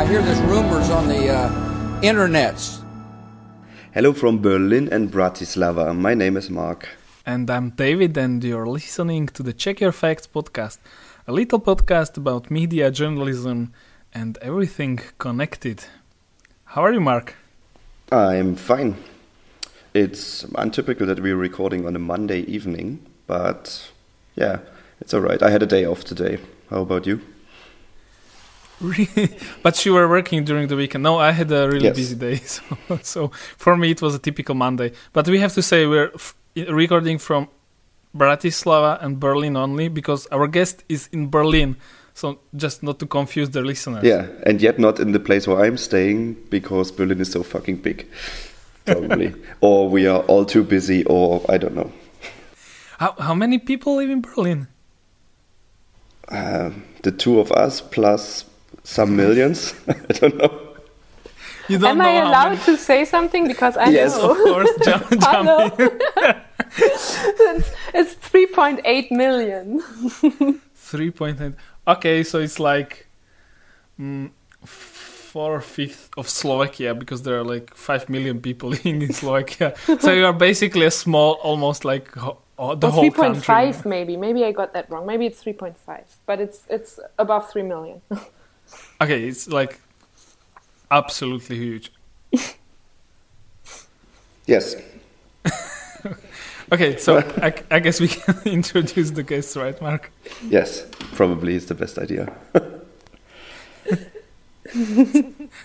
I hear there's rumors on the uh, internets. Hello from Berlin and Bratislava. My name is Mark. And I'm David, and you're listening to the Check Your Facts podcast, a little podcast about media, journalism, and everything connected. How are you, Mark? I'm fine. It's untypical that we're recording on a Monday evening, but yeah, it's alright. I had a day off today. How about you? but you were working during the weekend. No, I had a really Yes. busy day, so, so for me it was a typical Monday. But we have to say we're f- recording from Bratislava and Berlin only because our guest is in Berlin. So just not to confuse the listeners. Yeah, and yet not in the place where I'm staying because Berlin is so fucking big. Probably. or we are all too busy, or I don't know. How how many people live in Berlin? Uh, the two of us plus some millions. I don't know. You don't Am know I allowed many- to say something? Because I Yes, know. Of course, jump, jump Hello. in. it's, it's 3.8 million. Three point eight. Okay, so it's like mm, four fifth of Slovakia because there are like five million people living in Slovakia. so you are basically a small, almost like ho- the or whole 3.5 country. maybe. Maybe I got that wrong. Maybe it's 3.5. But it's it's above 3 million. Okay, it's like absolutely huge. Yes. Okay, so I, I guess we can introduce the guests, right, Mark? Yes. Probably is the best idea.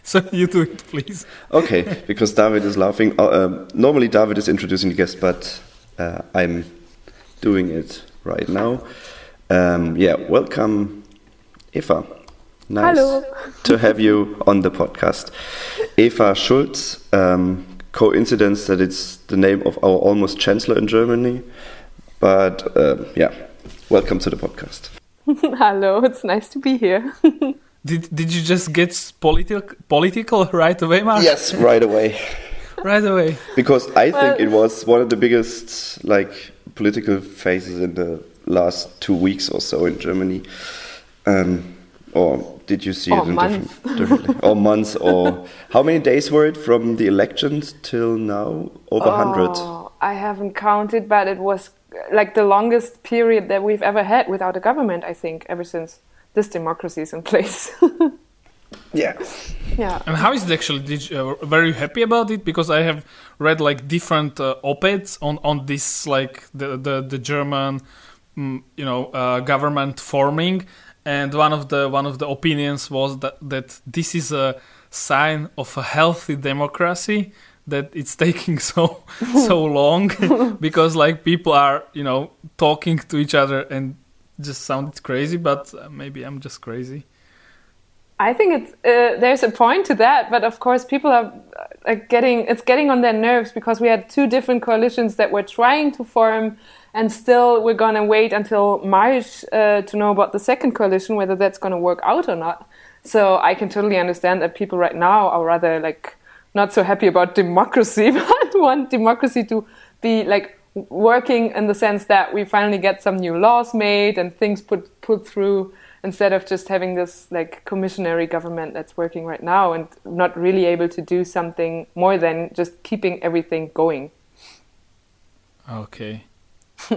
So you do it, please. Okay, because David is laughing. Uh, um, normally, David is introducing the guest, but uh, I'm doing it right now. Um, yeah, welcome, Eva. Nice Hello. to have you on the podcast. Eva Schulz. Um, coincidence that it's the name of our almost chancellor in Germany, but uh, yeah, welcome to the podcast. Hello, it's nice to be here. Did did you just get political political right away, Mark? Yes, right away. Right away. because I Well- think it was one of the biggest like political phases in the last two weeks or so in Germany. Um, or did you see Or it in months. different, differently? or months? Or how many days were it from the elections till now? Over hundred. Oh, I haven't counted, but it was like the longest period that we've ever had without a government, I think, ever since this democracy is in place. Yeah. yeah. And how is it actually? Did you, uh, were you happy about it? Because I have read like different uh, op-eds on on this, like the the the German, mm, you know, uh, government forming, and one of the one of the opinions was that that this is a sign of a healthy democracy that it's taking so so long. Because like people are you know talking to each other and just sounded crazy but uh, maybe i'm just crazy. I think it's uh, there's a point to that, but of course people are uh, like getting it's getting on their nerves because we had two different coalitions that were trying to form, and still we're gonna wait until March uh, to know about the second coalition whether that's gonna work out or not. So I can totally understand that people right now are rather like not so happy about democracy, but want democracy to be like working in the sense that we finally get some new laws made and things put put through instead of just having this like commissionary government that's working right now and not really able to do something more than just keeping everything going. Okay.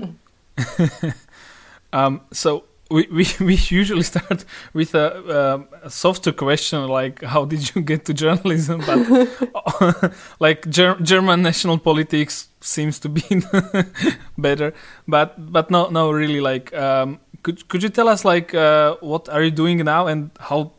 um, so we, we, we usually start with a, um, a softer question like how did you get to journalism? But like Ger- German national politics seems to be better. But but no no really like um, could could you tell us like uh, what are you doing now and how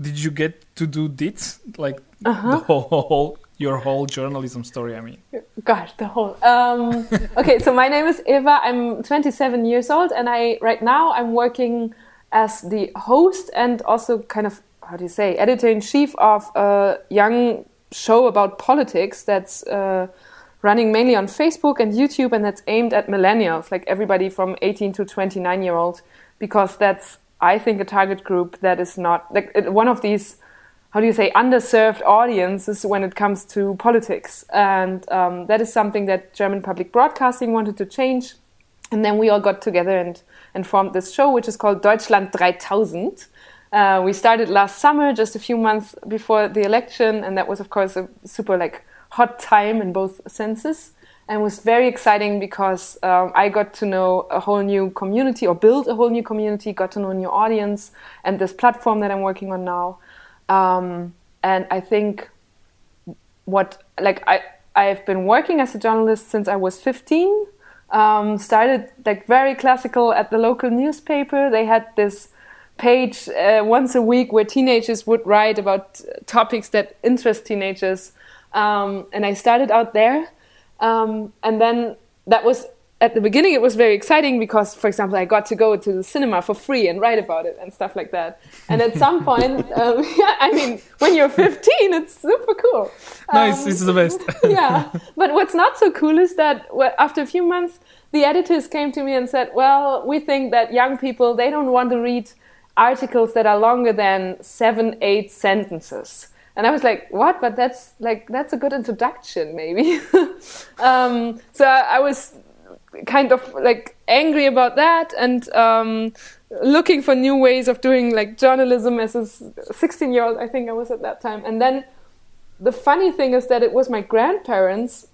did you get to do this? Like the whole, whole your whole journalism story I mean Gosh, the whole. Um, okay, so my name is Eva. I'm 27 years old, and I right now I'm working as the host and also kind of how do you say editor in chief of a young show about politics that's uh, running mainly on Facebook and YouTube, and that's aimed at millennials, like everybody from 18 to 29 year old, because that's I think a target group that is not like one of these how do you say underserved audiences when it comes to politics. And um, that is something that german public broadcasting wanted to change. And then we all got together and, and formed this show which is called deutschland 3000 Uh, we started last summer, just a few months before the election, and that was, of course, a super like hot time in both senses, and was very exciting because um, I got to know a whole new community or build a whole new community, got to know a new audience, and this platform that I'm working on now. Um, and I think what like I I've been working as a journalist since I was 15. Um, started like very classical at the local newspaper. They had this page uh, once a week where teenagers would write about topics that interest teenagers. Um, and I started out there. Um, and then that was at the beginning it was very exciting because for example i got to go to the cinema for free and write about it and stuff like that. And at some point um, yeah i mean when you're 15 it's super cool. Nice um, it's the best. yeah. But what's not so cool is that after a few months the editors came to me and said well we think that young people they don't want to read articles that are longer than seven eight sentences. And I was like, "What?" But that's like that's a good introduction, maybe. um, so I was kind of like angry about that and um, looking for new ways of doing like journalism as a 16 year old i think i was at that time and then the funny thing is that it was my grandparents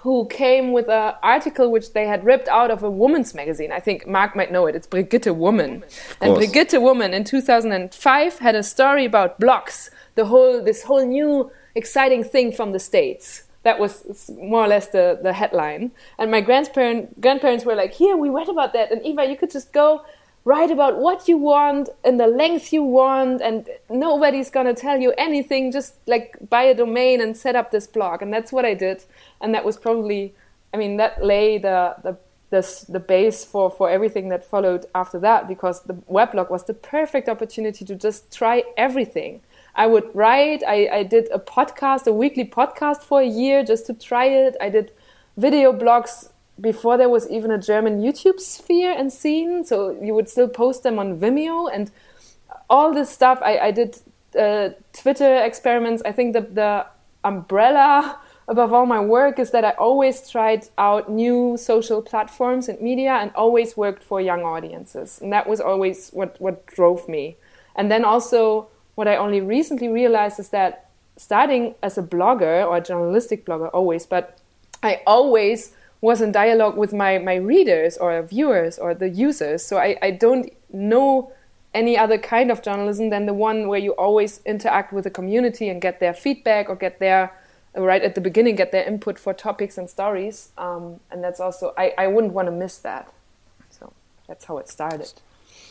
who came with an article which they had ripped out of a woman's magazine. I think Mark might know it. It's Brigitte Woman. And Brigitte Woman in 2005 had a story about blogs, the whole this whole new exciting thing from the States that was more or less the, the headline. And my grandparent, grandparents were like, Here, we read about that. And Eva, you could just go write about what you want and the length you want, and nobody's going to tell you anything. Just like buy a domain and set up this blog. And that's what I did. And that was probably, I mean, that lay the, the the, the base for, for everything that followed after that because the weblog was the perfect opportunity to just try everything. I would write. I, I did a podcast, a weekly podcast for a year just to try it. I did video blogs before there was even a German YouTube sphere and scene. So you would still post them on Vimeo and all this stuff. I, I did uh, Twitter experiments. I think the, the umbrella above all my work is that I always tried out new social platforms and media and always worked for young audiences. And that was always what, what drove me. And then also what I only recently realized is that starting as a blogger or a journalistic blogger always, but I always was in dialogue with my, my readers or viewers or the users. So I, I don't know any other kind of journalism than the one where you always interact with the community and get their feedback or get their right at the beginning get their input for topics and stories. Um, and that's also I, I wouldn't want to miss that. So that's how it started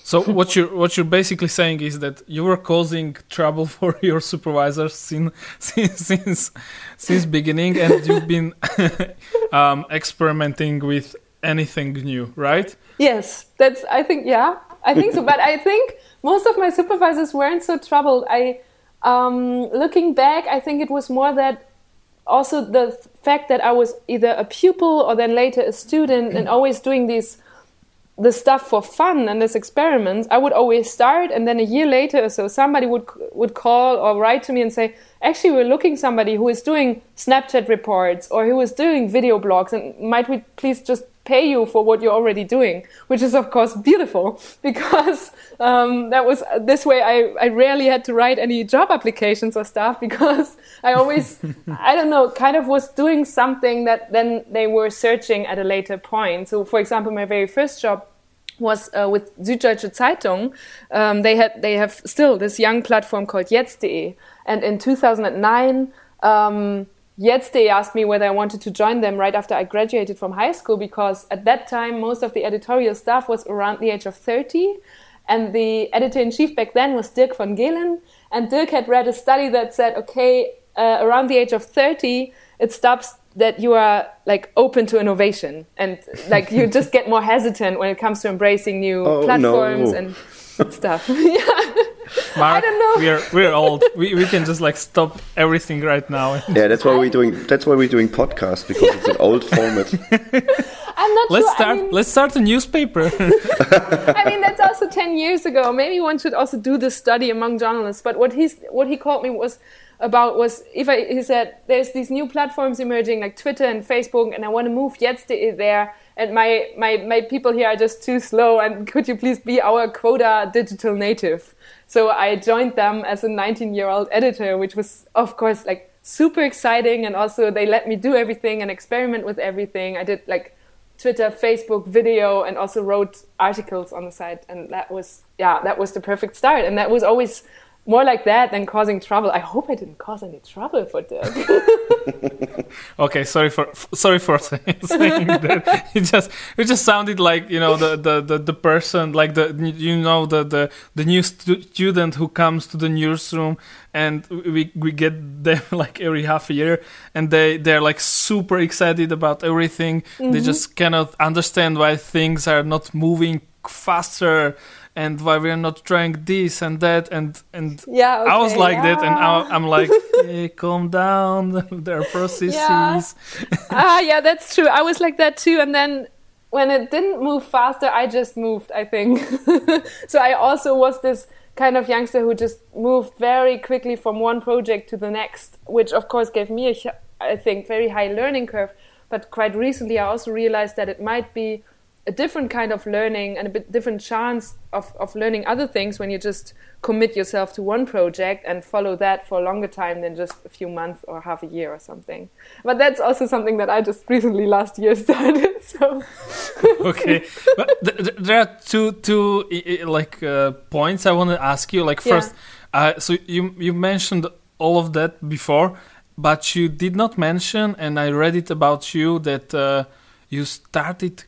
so what you're what you're basically saying is that you were causing trouble for your supervisors since since since, since beginning, and you've been um, experimenting with anything new, right? Yes, that's. I think yeah, I think so. but I think most of my supervisors weren't so troubled. I, um, looking back, I think it was more that also the fact that I was either a pupil or then later a student, and always doing these the stuff for fun and this experiments, I would always start, and then a year later or so, somebody would would call or write to me and say, "Actually, we're looking somebody who is doing Snapchat reports or who is doing video blogs, and might we please just pay you for what you're already doing, which is of course beautiful because um, that was this way. I, I rarely had to write any job applications or stuff because I always, I don't know, kind of was doing something that then they were searching at a later point. So, for example, my very first job was uh, with Süddeutsche Zeitung. Um, they had they have still this young platform called Jetzt.de, and in 2009. Um, Jetzt they asked me whether I wanted to join them right after I graduated from high school because at that time most of the editorial staff was around the age of 30 and the editor in chief back then was Dirk von Gehlen and Dirk had read a study that said okay uh, around the age of 30 it stops that you are like open to innovation and like you just get more hesitant when it comes to embracing new oh, platforms no. and stuff. yeah. Mark, I don't know. We're we're old. We we can just like stop everything right now. yeah, that's why we're doing that's why we're doing podcasts because yeah. it's an old format. I'm not let's sure. start. I mean, let's start a newspaper. I mean, that's also ten years ago. Maybe one should also do this study among journalists. But what he's what he called me was about was if I he said there's these new platforms emerging like Twitter and Facebook, and I want to move Jetzt there and my, my, my people here are just too slow and could you please be our quota digital native So I joined them as a 19 year old editor, which was, of course, like super exciting. And also, they let me do everything and experiment with everything. I did like Twitter, Facebook, video, and also wrote articles on the site. And that was, yeah, that was the perfect start. And that was always more like that than causing trouble. I hope I didn't cause any trouble for Dirk. okay, sorry for sorry for saying that. It just it just sounded like you know the the, the, the person like the you know the the, the new stu student who comes to the newsroom and we we get them like every half a year and they they're like super excited about everything. Mm -hmm. They mm-hmm. just cannot understand why things are not moving faster and why we're not trying this and that and and yeah okay, i was like yeah. that and I, am like hey, calm down there are processes yeah. ah yeah that's true i was like that too and then when it didn't move faster i just moved i think so i also was this kind of youngster who just moved very quickly from one project to the next which of course gave me a i think very high learning curve but quite recently i also realized that it might be a different kind of learning and a bit different chance of, of learning other things when you just commit yourself to one project and follow that for a longer time than just a few months or half a year or something. But that's also something that I just recently last year started. So okay, but th th there are two two like uh, points I want to ask you. Like first, yeah. uh, so you you mentioned all of that before, but you did not mention, and I read it about you that uh, you started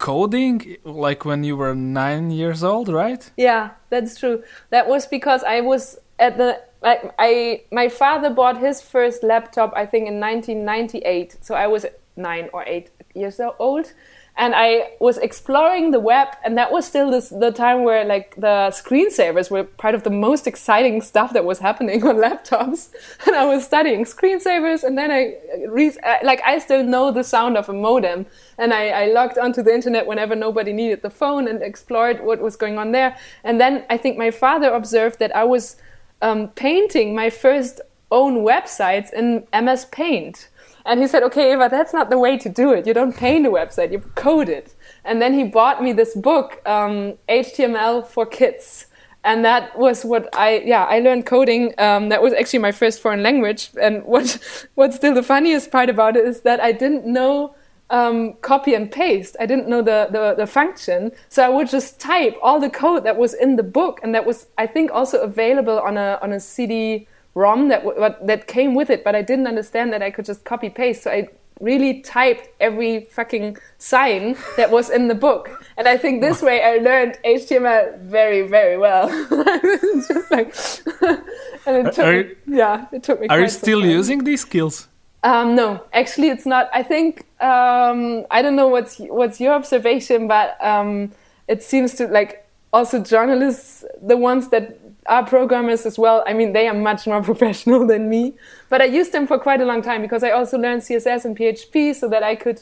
coding like when you were nine years old, right? Yeah, that's true. That was because I was at the like I my father bought his first laptop I think in 1998, so I was nine or eight years old, and I was exploring the web, and that was still this, the time where like the screensavers were part of the most exciting stuff that was happening on laptops. And I was studying screensavers, and then I re- like I still know the sound of a modem, and I, I logged onto the internet whenever nobody needed the phone and explored what was going on there. And then I think my father observed that I was um, painting my first own websites in MS Paint. And he said, okay, Eva, that's not the way to do it. You don't paint a website, you code it. And then he bought me this book, um, HTML for Kids. And that was what I, yeah, I learned coding. Um, that was actually my first foreign language. And what, what's still the funniest part about it is that I didn't know um, copy and paste. I didn't know the, the, the, function. So I would just type all the code that was in the book. And that was, I think, also available on a, on a CD ROM that that came with it, but I didn't understand that I could just copy paste. So I really typed every fucking sign that was in the book, and I think this way I learned HTML very very well. just like, and it took are me, yeah, it took me. Are you still using these skills? Um, no, actually, it's not. I think um, I don't know what's what's your observation, but um, it seems to like also journalists, the ones that are programmers as well. I mean, they are much more professional than me, but I used them for quite a long time because I also learned CSS and PHP so that I could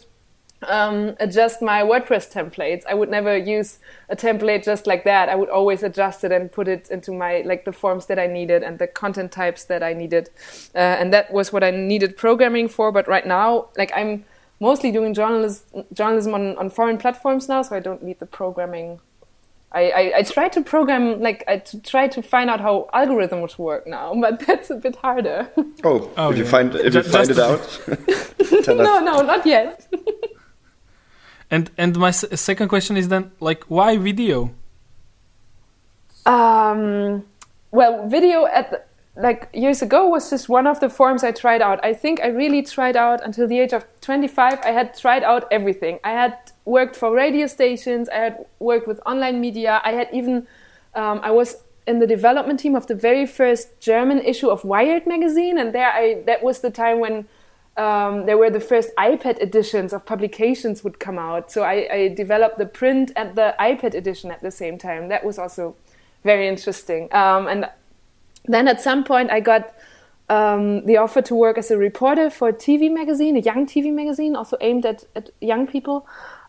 um, adjust my WordPress templates. I would never use a template just like that. I would always adjust it and put it into my like the forms that I needed and the content types that I needed, uh, and that was what I needed programming for. But right now, like I'm mostly doing journalism journalism on, on foreign platforms now, so I don't need the programming I, I, I, try to program like I try to find out how algorithms work now, but that's a bit harder. Oh, oh did yeah. you find if you find it out? no, no, not yet. and and my second question is then like why video? Um, well, video at the, like years ago was just one of the forms I tried out. I think I really tried out until the age of 25. I had tried out everything. I had worked for radio stations. I had worked with online media. I had even um, I was in the development team of the very first German issue of Wired magazine, and there I that was the time when um, there were the first iPad editions of publications would come out. So I, I, developed the print and the iPad edition at the same time. That was also very interesting. Um, and then at some point I got um, the offer to work as a reporter for a TV magazine, a young TV magazine, also aimed at, at young people.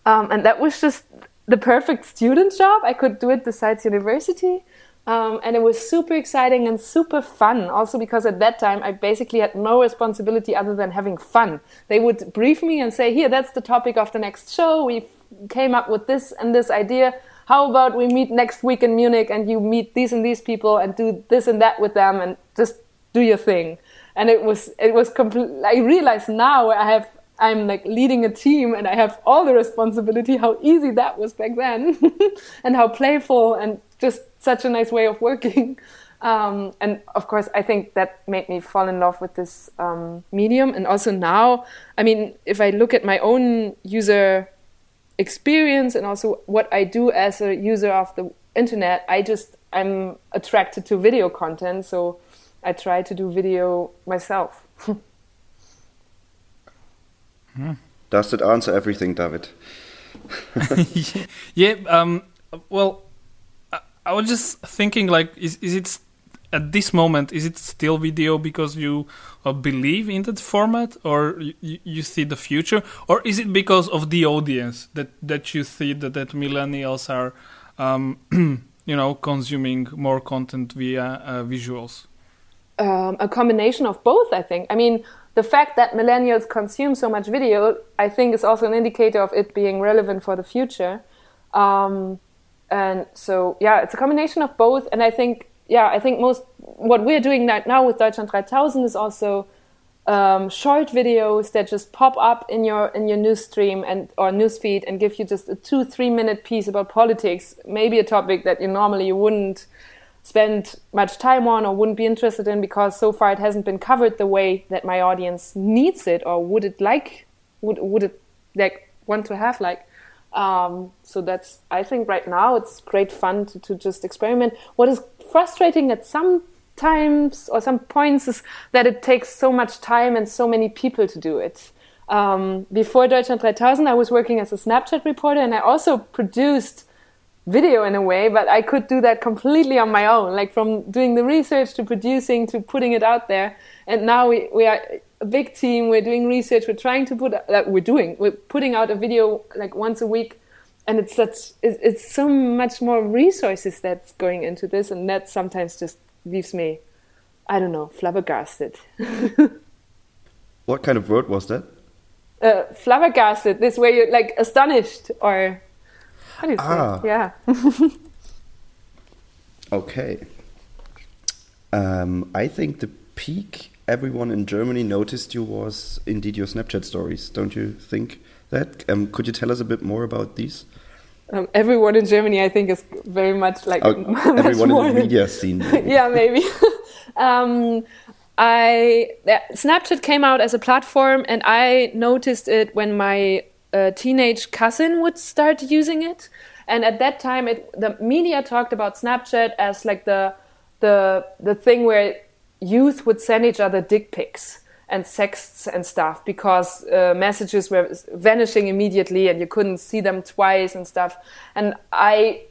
Um, and that was just the perfect student job. I could do it besides university. Um, and it was super exciting and super fun. Also, because at that time I basically had no responsibility other than having fun. They would brief me and say, Here, that's the topic of the next show. We came up with this and this idea how about we meet next week in Munich and you meet these and these people and do this and that with them and just do your thing. And it was it was complete. I realize now I have I'm like leading a team and I have all the responsibility. How easy that was back then, and how playful and just such a nice way of working. Um, and of course, I think that made me fall in love with this um, medium. And also now, I mean, if I look at my own user experience and also what I do as a user of the internet, I just I'm attracted to video content, so I try to do video myself. Does that answer everything, David? yeah. Um, well, I, I, was just thinking, like, is is it at this moment is it still video because you uh, believe in that format, or you, you see the future, or is it because of the audience that that you see that that millennials are, um, you know, consuming more content via uh, visuals? Um, a combination of both, I think. I mean, the fact that millennials consume so much video, I think, is also an indicator of it being relevant for the future. Um, and so, yeah, it's a combination of both. And I think, yeah, I think most what we're doing right now with Deutschland 3000 is also um, short videos that just pop up in your in your news stream and or news feed and give you just a two three minute piece about politics, maybe a topic that you normally you wouldn't spend much time on or wouldn't be interested in because so far it hasn't been covered the way that my audience needs it or would it like would would it like want to have like um, so that's i think right now it's great fun to, to just experiment. What is frustrating at some times or some points is that it takes so much time and so many people to do it. Um, before deutschland 3000 i was working as a snapchat reporter and i also produced video in a way, but I could do that completely on my own, like from doing the research to producing to putting it out there. And now we, we are a big team. We're doing research. We're trying to put that we're doing. We're putting out a video like once a week, and it's such it's, it's so much more resources that's going into this, and that sometimes just leaves me, I don't know, flabbergasted. what kind of word was that? Uh, flabbergasted. This way you're like astonished or you ah. Yeah. okay. Um, I think the peak everyone in Germany noticed you was indeed your Snapchat stories. Don't you think that? Um, could you tell us a bit more about these? Um, everyone in Germany, I think, is very much like oh, much everyone in the media scene. Maybe. yeah, maybe. um, I Snapchat came out as a platform, and I noticed it when my a teenage cousin would start using it. And at that time, it, the media talked about Snapchat as like the the the thing where youth would send each other dick pics and sexts and stuff because uh, messages were vanishing immediately and you couldn't see them twice and stuff. And I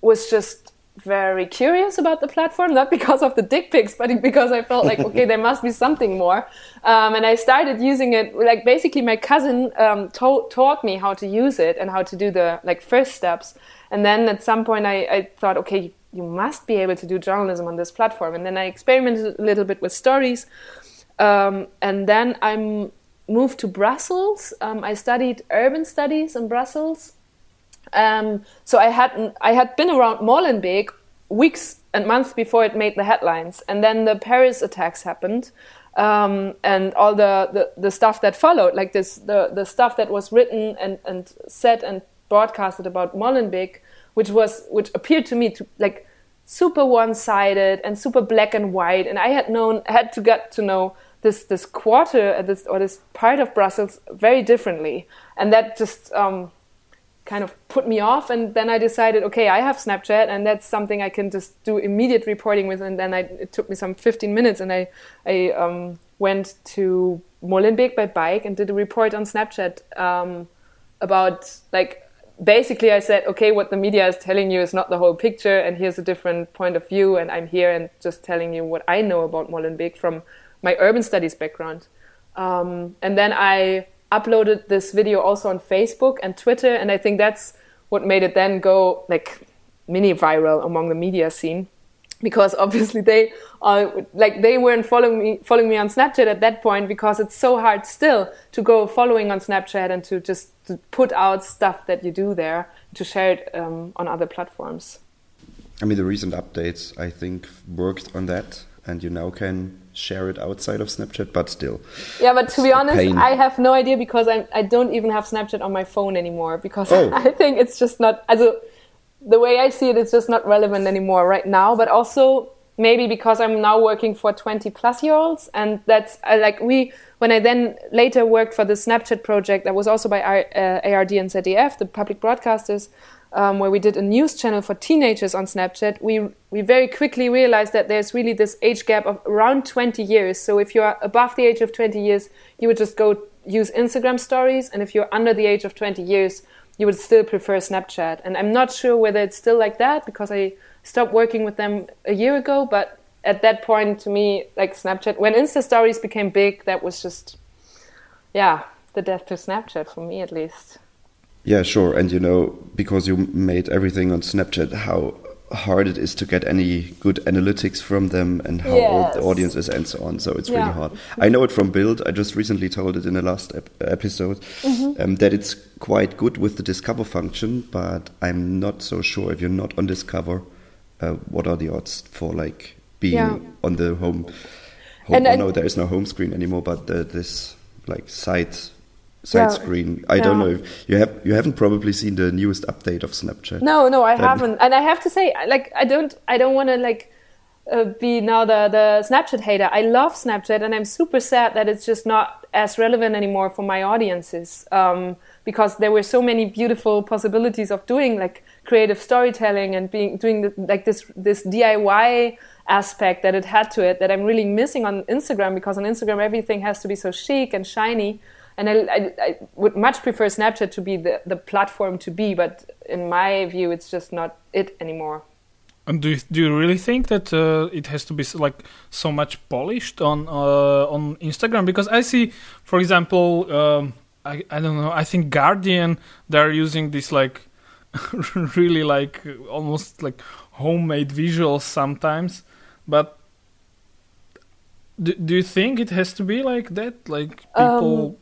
was just very curious about the platform, not because of the dick pics, but because I felt like, okay, there must be something more. Um, and I started using it, like basically my cousin um, taught me how to use it and how to do the like first steps. And then at some point I, I thought, okay, you must be able to do journalism on this platform. And then I experimented a little bit with stories. Um, and then I moved to Brussels. Um, I studied urban studies in Brussels um, so I had I had been around Molenbeek weeks and months before it made the headlines, and then the Paris attacks happened, um, and all the, the, the stuff that followed, like this the the stuff that was written and and said and broadcasted about Molenbeek, which was which appeared to me to like super one-sided and super black and white, and I had known had to get to know this this quarter uh, this or this part of Brussels very differently, and that just um, kind of put me off and then i decided okay i have snapchat and that's something i can just do immediate reporting with and then I, it took me some 15 minutes and i, I um, went to molenbeek by bike and did a report on snapchat um, about like basically i said okay what the media is telling you is not the whole picture and here's a different point of view and i'm here and just telling you what i know about molenbeek from my urban studies background. Um, and then i uploaded this video also on Facebook and Twitter, and I think that's what made it then go like mini viral among the media scene. Because obviously they are like they weren't following me following me on Snapchat at that point because it's so hard still to go following on Snapchat and to just to put out stuff that you do there to share it um, on other platforms. I mean, the recent updates, I think, worked on that, and you now can share it outside of Snapchat, but still. Yeah, but to be honest, pain. I have no idea because I I don't even have Snapchat on my phone anymore because Oh. I think it's just not. Also, the way I see it, it's just not relevant anymore right now. But also maybe because I'm now working for 20 plus year olds, and that's I like we. When I then later worked for the Snapchat project, that was also by uh, ARD and ZDF, the public broadcasters, um, where we did a news channel for teenagers on Snapchat. We we very quickly realized that there's really this age gap of around 20 years. So if you're above the age of 20 years, you would just go use Instagram stories, and if you're under the age of 20 years, you would still prefer Snapchat. And I'm not sure whether it's still like that because I stopped working with them a year ago. But at that point, to me, like Snapchat, when Insta stories became big, that was just, yeah, the death to Snapchat for me at least. Yeah, sure. And you know, because you made everything on Snapchat, how hard it is to get any good analytics from them and how old the audience is and so on. So it's Yeah. really hard. I know it from Bild. I just recently told it in the last ep episode Mm-hmm. um, that it's quite good with the Discover function, but I'm not so sure if you're not on Discover, uh, what are the odds for like being Yeah. on the home? home And oh, I- no, there is no home screen anymore, but the, this like side side Yeah. screen. I don't know if you have you haven't probably seen the newest update of Snapchat. No, no, I Then- haven't, and I have to say, like, I don't, I don't want to like uh, be now the the Snapchat hater. I love Snapchat, and I'm super sad that it's just not as relevant anymore for my audiences. Um, because there were so many beautiful possibilities of doing like creative storytelling and being doing the, like this this DIY aspect that it had to it that I'm really missing on Instagram because on Instagram everything has to be so chic and shiny. And I, I, I would much prefer Snapchat to be the, the platform to be, but in my view, it's just not it anymore. And do you, do you really think that uh, it has to be like so much polished on uh, on Instagram? Because I see, for example, um, I I don't know. I think Guardian they're using this like really like almost like homemade visuals sometimes, but. Do, do you think it has to be like that? Like people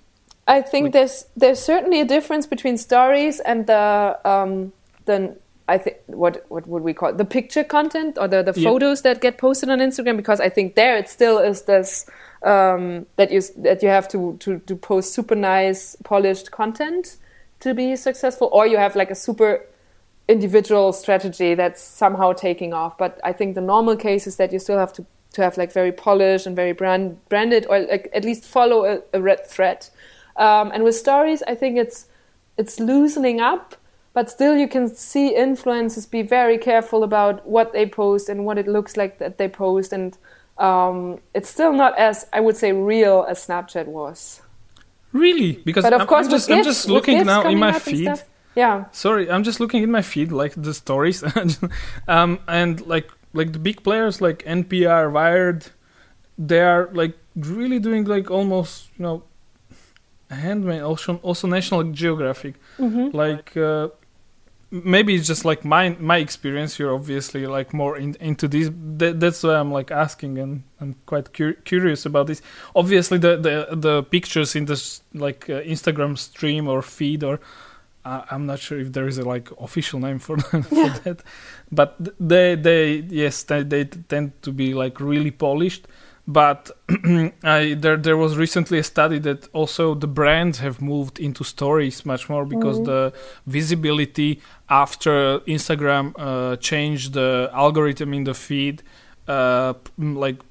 I think Like- there's there's certainly a difference between stories and the um, the I think what what would we call it? the picture content or the, the Yeah. photos that get posted on Instagram because I think there it still is this um, that you that you have to, to to post super nice polished content to be successful or you have like a super individual strategy that's somehow taking off but I think the normal case is that you still have to to have like very polished and very brand branded or like at least follow a, a red thread um, and with stories, I think it's it's loosening up, but still you can see influencers be very careful about what they post and what it looks like that they post, and um, it's still not as I would say real as Snapchat was. really? Because But of I'm, course, I'm just I'm just looking now in my feed. yeah, Sorry, I'm just looking in my feed, like the stories, um, and like like the big players like NPR, Wired, they are like really doing like almost you know handmade. Also, also National Geographic, Mm-hmm. like uh, maybe it's just like my my experience. You're obviously like more in, into this. That, that's why I'm like asking, and I'm quite cur- curious about this. Obviously, the the the pictures in this like uh, Instagram stream or feed or I I'm not sure if there is a like official name for, for that, but they they yes they, they tend to be like really polished. But I, there there was recently a study that also the brands have moved into stories much more because the visibility after Instagram uh, changed the algorithm in the feed, uh, like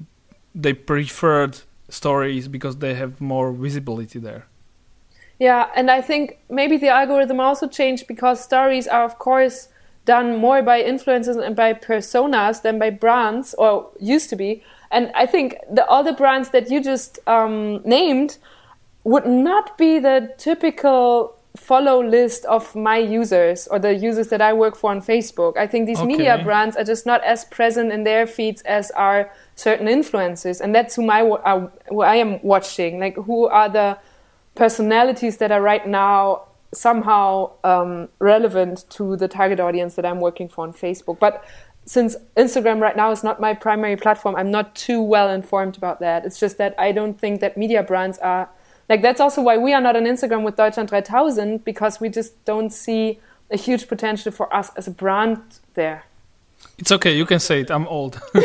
they preferred stories because they have more visibility there. Yeah, and I think maybe the algorithm also changed because stories are, of course, done more by influencers and by personas than by brands, or used to be. And I think the other brands that you just um, named would not be the typical follow list of my users or the users that I work for on Facebook. I think these media brands are just not as present in their feeds as are certain influencers, and that's whom I, uh, who I am watching. Like, who are the personalities that are right now somehow um, relevant to the target audience that I'm working for on Facebook. But since Instagram right now is not my primary platform, I'm not too well informed about that. It's just that I don't think that media brands are like that's also why we are not on Instagram with Deutschland 3000 because we just don't see a huge potential for us as a brand there. It's okay. You can say it. I'm old.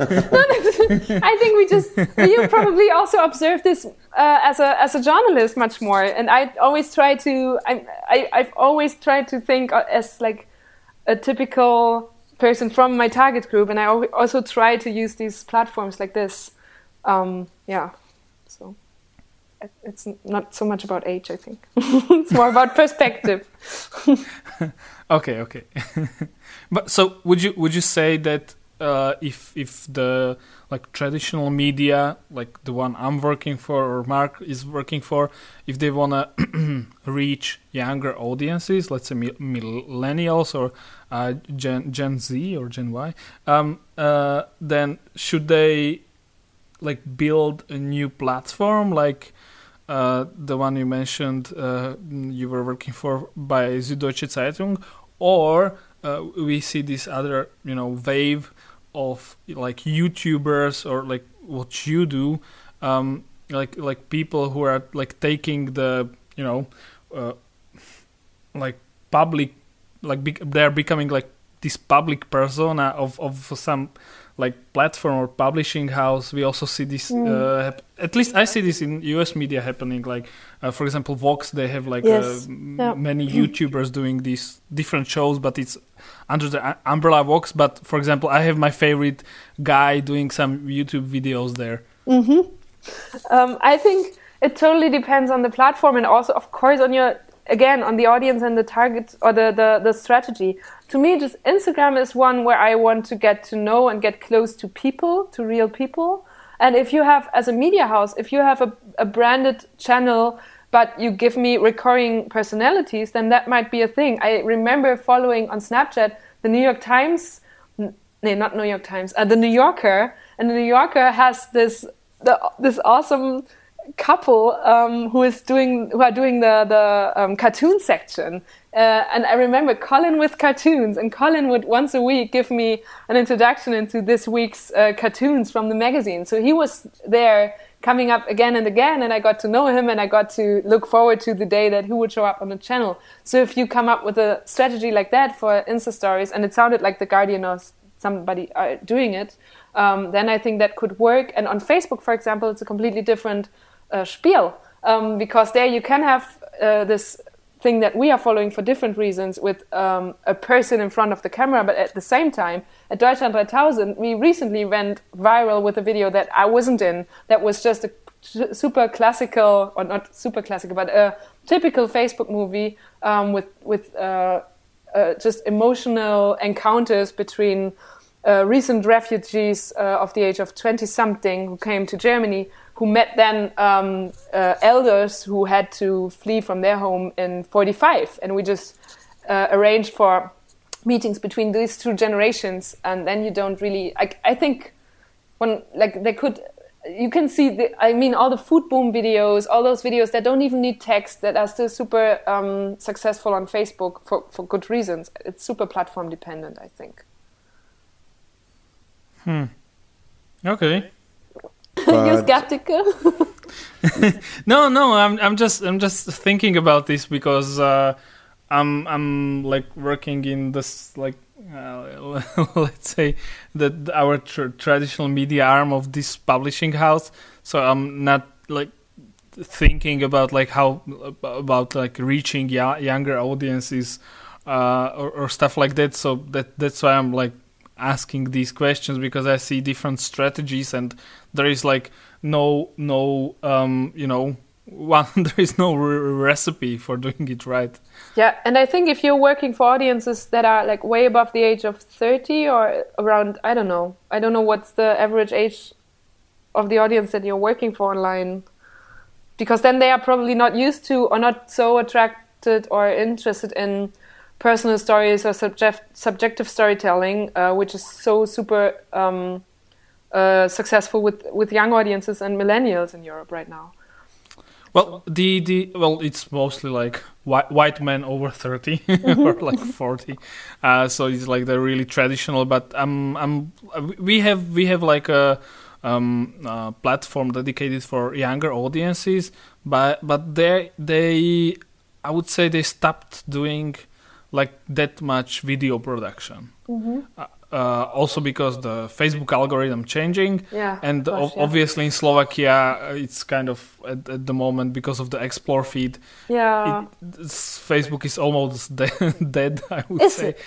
I think we just you probably also observe this uh, as a as a journalist much more, and I always try to I, I I've always tried to think as like a typical person from my target group, and I also try to use these platforms like this. Um, yeah, so it's not so much about age. I think it's more about perspective. okay, okay. but so would you would you say that uh, if if the like traditional media, like the one I'm working for or Mark is working for, if they wanna reach younger audiences, let's say millennials or uh, Gen Gen Z or Gen Y, um, uh, then should they like build a new platform? Like uh, the one you mentioned uh, you were working for by Süddeutsche Zeitung, or uh, we see this other you know wave of like YouTubers or like what you do, um, like like people who are like taking the you know uh, like public like be- they're becoming like this public persona of of some like platform or publishing house we also see this mm. uh, hap- at least i see this in us media happening like uh, for example vox they have like yes. uh, many youtubers doing these different shows but it's under the umbrella vox but for example i have my favorite guy doing some youtube videos there mm-hmm. um, i think it totally depends on the platform and also of course on your again on the audience and the target or the, the, the strategy. To me just instagram is one where i want to get to know and get close to people to real people. And if you have as a media house if you have a, a branded channel but you give me recurring personalities then that might be a thing. I remember following on snapchat the new york times no not new york times uh, the new yorker and the new yorker has this the, this awesome couple um, who is doing who are doing the the um, cartoon section. Uh, and I remember Colin with cartoons, and Colin would once a week give me an introduction into this week's uh, cartoons from the magazine. So he was there coming up again and again, and I got to know him, and I got to look forward to the day that he would show up on the channel. So if you come up with a strategy like that for Insta stories, and it sounded like the Guardian or somebody are doing it, um, then I think that could work. And on Facebook, for example, it's a completely different uh, spiel um, because there you can have uh, this thing that we are following for different reasons with um, a person in front of the camera, but at the same time, at Deutschland 3000, we recently went viral with a video that I wasn't in, that was just a super classical, or not super classical, but a typical Facebook movie um, with, with uh, uh, just emotional encounters between uh, recent refugees uh, of the age of 20 something who came to Germany who met then um, uh, elders who had to flee from their home in 45 and we just uh, arranged for meetings between these two generations. And then you don't really I, I think when like they could you can see the i mean all the food boom videos all those videos that don't even need text that are still super um, successful on facebook for, for good reasons. It's super platform dependent i think. Hmm. Okay you skeptical? no, no. I'm I'm just I'm just thinking about this because uh, I'm I'm like working in this like uh, let's say that our tr- traditional media arm of this publishing house. So I'm not like thinking about like how about like reaching y- younger audiences uh, or, or stuff like that. So that that's why I'm like asking these questions because I see different strategies and there is like no no um, you know one there is no recipe for doing it right. Yeah, and I think if you're working for audiences that are like way above the age of 30 or around I don't know. I don't know what's the average age of the audience that you're working for online because then they are probably not used to or not so attracted or interested in personal stories or subject, subjective storytelling, uh, which is so super um, uh, successful with with young audiences and millennials in Europe right now. Well, the the well, it's mostly like white white men over 30 mm-hmm. or like forty, uh, so it's like they're really traditional. But I'm um, um, we have we have like a um, uh, platform dedicated for younger audiences, but but they they I would say they stopped doing like that much video production. Uh, uh, also because the Facebook algorithm changing, Yeah, and course, o- yeah. obviously in Slovakia uh, it's kind of at, at the moment because of the explore feed, Yeah. it, Facebook is almost de- dead. I would Is say. it?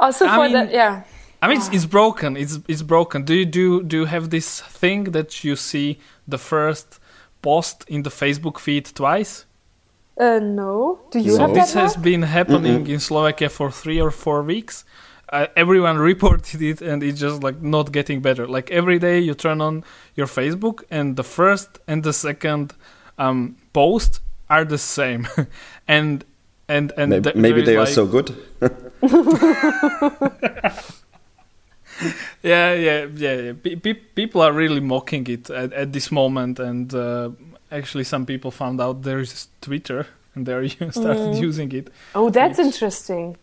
Also I for mean- that, yeah. I mean, it's, it's broken. It's it's broken. Do you do do you have this thing that you see the first post in the Facebook feed twice? Uh, no. Do you So So have that this has been happening in Slovakia for three or four weeks. Uh, everyone reported it, and it's just like not getting better. Like every day, you turn on your Facebook, and the first and the second um, post are the same, and and and Maybe, th- maybe there is, they are so good. Yeah, yeah, yeah. yeah. Pe- pe- people are really mocking it at, at this moment, and uh, actually, some people found out there is Twitter, and they started Mm. using it. Oh, that's Which- interesting.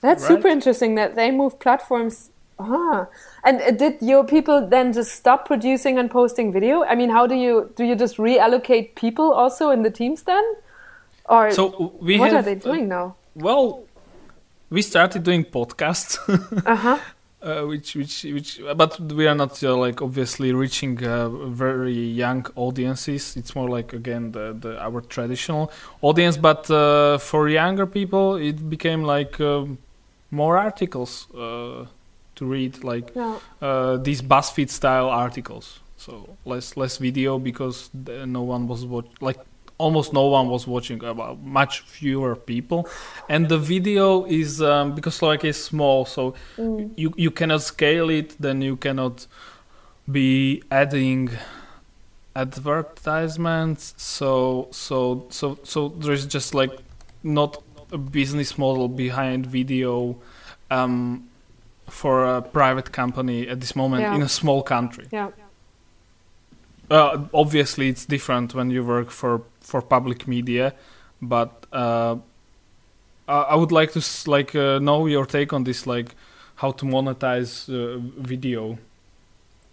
That's Right? super interesting that they move platforms. Ah, and uh, did your people then just stop producing and posting video? I mean, how do you do? You just reallocate people also in the teams then, or So we what have are they doing now? well, we started doing podcasts. Uh huh. Uh, which, which, which, but we are not uh, like obviously reaching uh, very young audiences. It's more like again the, the our traditional audience. But uh, for younger people, it became like um, more articles uh, to read, like uh, these BuzzFeed style articles. So less less video because no one was watch like almost no one was watching about much fewer people and the video is um, because Slovakia is small so you you cannot scale it then you cannot be adding advertisements so so so so there's just like not a business model behind video um, for a private company at this moment Yeah. in a small country Yeah. uh, obviously, it's different when you work for for public media, but uh, I would like to like uh, know your take on this, like how to monetize uh, video.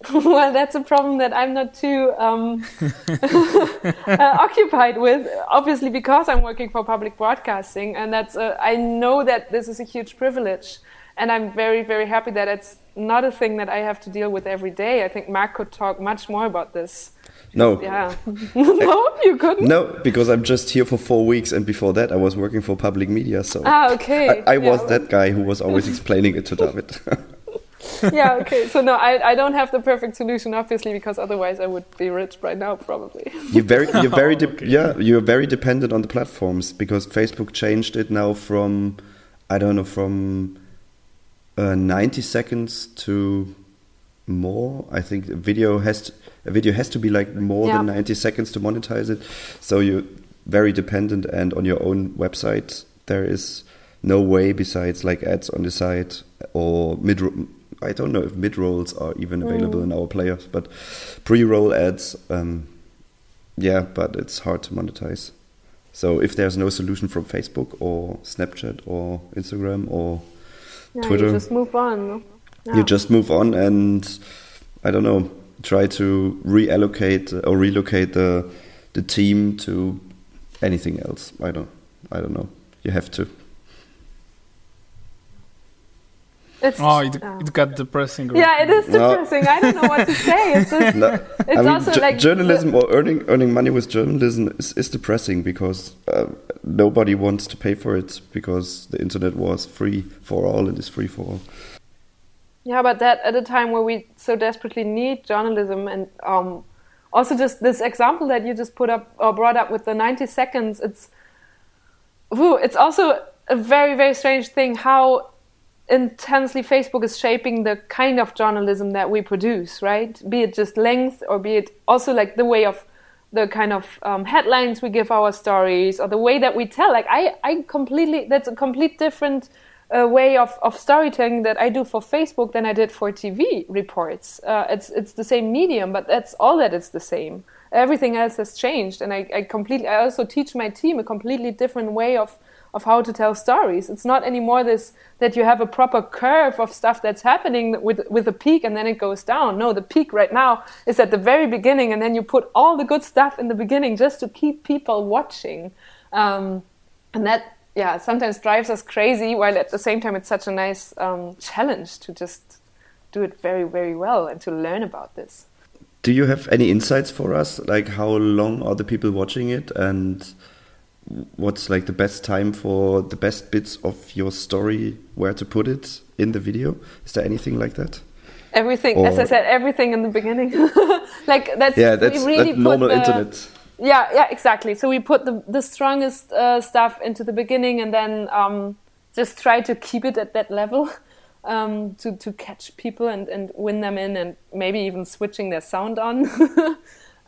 well, that's a problem that I'm not too um, uh, occupied with. Obviously, because I'm working for public broadcasting, and that's uh, I know that this is a huge privilege, and I'm very very happy that it's not a thing that I have to deal with every day. I think Mark could talk much more about this. No, Yeah, no, you couldn't. no, because I'm just here for four weeks, and before that, I was working for public media. So Ah, okay. I, I was that guy who was always explaining it to David. yeah, okay. So no, I, I don't have the perfect solution, obviously, because otherwise I would be rich right now, probably. You're very, you're very, de- Okay. yeah, you're very dependent on the platforms because Facebook changed it now from, I don't know, from uh, 90 seconds to more. I think video has to, a video has to be like more than 90 seconds to monetize it. So you're very dependent, and on your own website there is no way besides like ads on the site or mid. I don't know if mid rolls are even available in our players, but pre-roll ads. Um, yeah, but it's hard to monetize. So if there's no solution from Facebook or Snapchat or Instagram or Yeah, Twitter. You just move on. no? you just move on and I don't know, try to reallocate or relocate the the team to anything else. I don't I don't know. You have to. It's, Oh, it, it got depressing. Yeah, it is No. depressing. I don't know what to say. It's just, No, it's I mean, also ju- like journalism or earning earning money with journalism is, is depressing because uh, nobody wants to pay for it because the internet was free for all and is free for all. Yeah, but that at a time where we so desperately need journalism and um, also just this example that you just put up or brought up with the 90 seconds, it's whew, it's also a very very strange thing how intensely Facebook is shaping the kind of journalism that we produce, right? Be it just length or be it also like the way of the kind of um, headlines we give our stories or the way that we tell. Like I, I completely that's a complete different uh, way of, of storytelling that I do for Facebook than I did for TV reports. Uh, it's it's the same medium, but that's all that it's the same. Everything else has changed, and I, I completely. I also teach my team a completely different way of of how to tell stories. It's not anymore this that you have a proper curve of stuff that's happening with with a peak and then it goes down. No, the peak right now is at the very beginning, and then you put all the good stuff in the beginning just to keep people watching. Um, and that yeah sometimes drives us crazy while at the same time it's such a nice um, challenge to just do it very very well and to learn about this. Do you have any insights for us? Like how long are the people watching it? And what's like the best time for the best bits of your story where to put it in the video? Is there anything like that? Everything or, as i said everything in the beginning. Like that's yeah that's really that normal the, internet yeah yeah exactly. So we put the, the strongest uh, stuff into the beginning and then um, just try to keep it at that level um, to, to catch people and, and win them in and maybe even switching their sound on.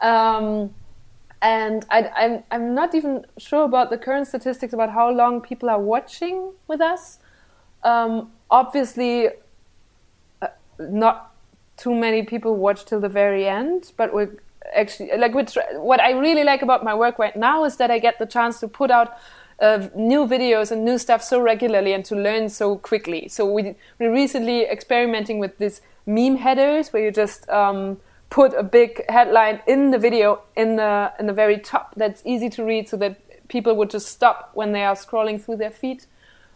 Um, and I, I'm, I'm not even sure about the current statistics about how long people are watching with us. Um, obviously uh, not too many people watch till the very end but we're actually like which, what I really like about my work right now is that I get the chance to put out uh, new videos and new stuff so regularly and to learn so quickly. So we we recently experimenting with these meme headers where you just um, put a big headline in the video in the in the very top that's easy to read so that people would just stop when they are scrolling through their feed.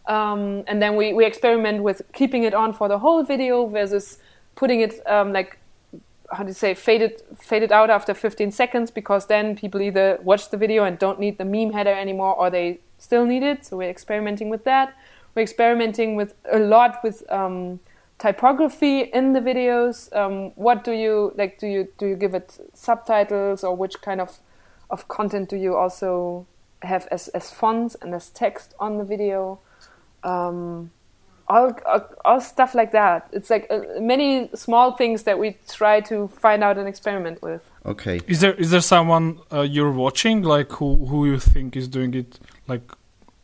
Um, and then we, we experiment with keeping it on for the whole video versus putting it um, like how do you say faded faded out after 15 seconds because then people either watch the video and don't need the meme header anymore or they still need it. So we're experimenting with that. We're experimenting with a lot with um, typography in the videos. Um, what do you like do you do you give it subtitles or which kind of of content do you also have as, as fonts and as text on the video? Um, all, all, stuff like that. It's like uh, many small things that we try to find out and experiment with. Okay. Is there is there someone uh, you're watching like who who you think is doing it like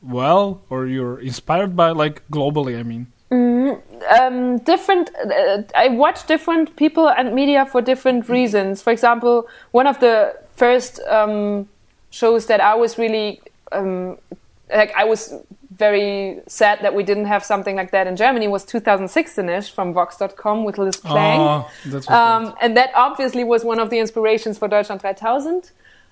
well or you're inspired by like globally? I mean. Mm, um, different. Uh, I watch different people and media for different reasons. For example, one of the first um, shows that I was really um, like I was very sad that we didn't have something like that in Germany was 2016ish from Vox.com with Liz Plank. Oh, um, and that obviously was one of the inspirations for Deutschland 3000.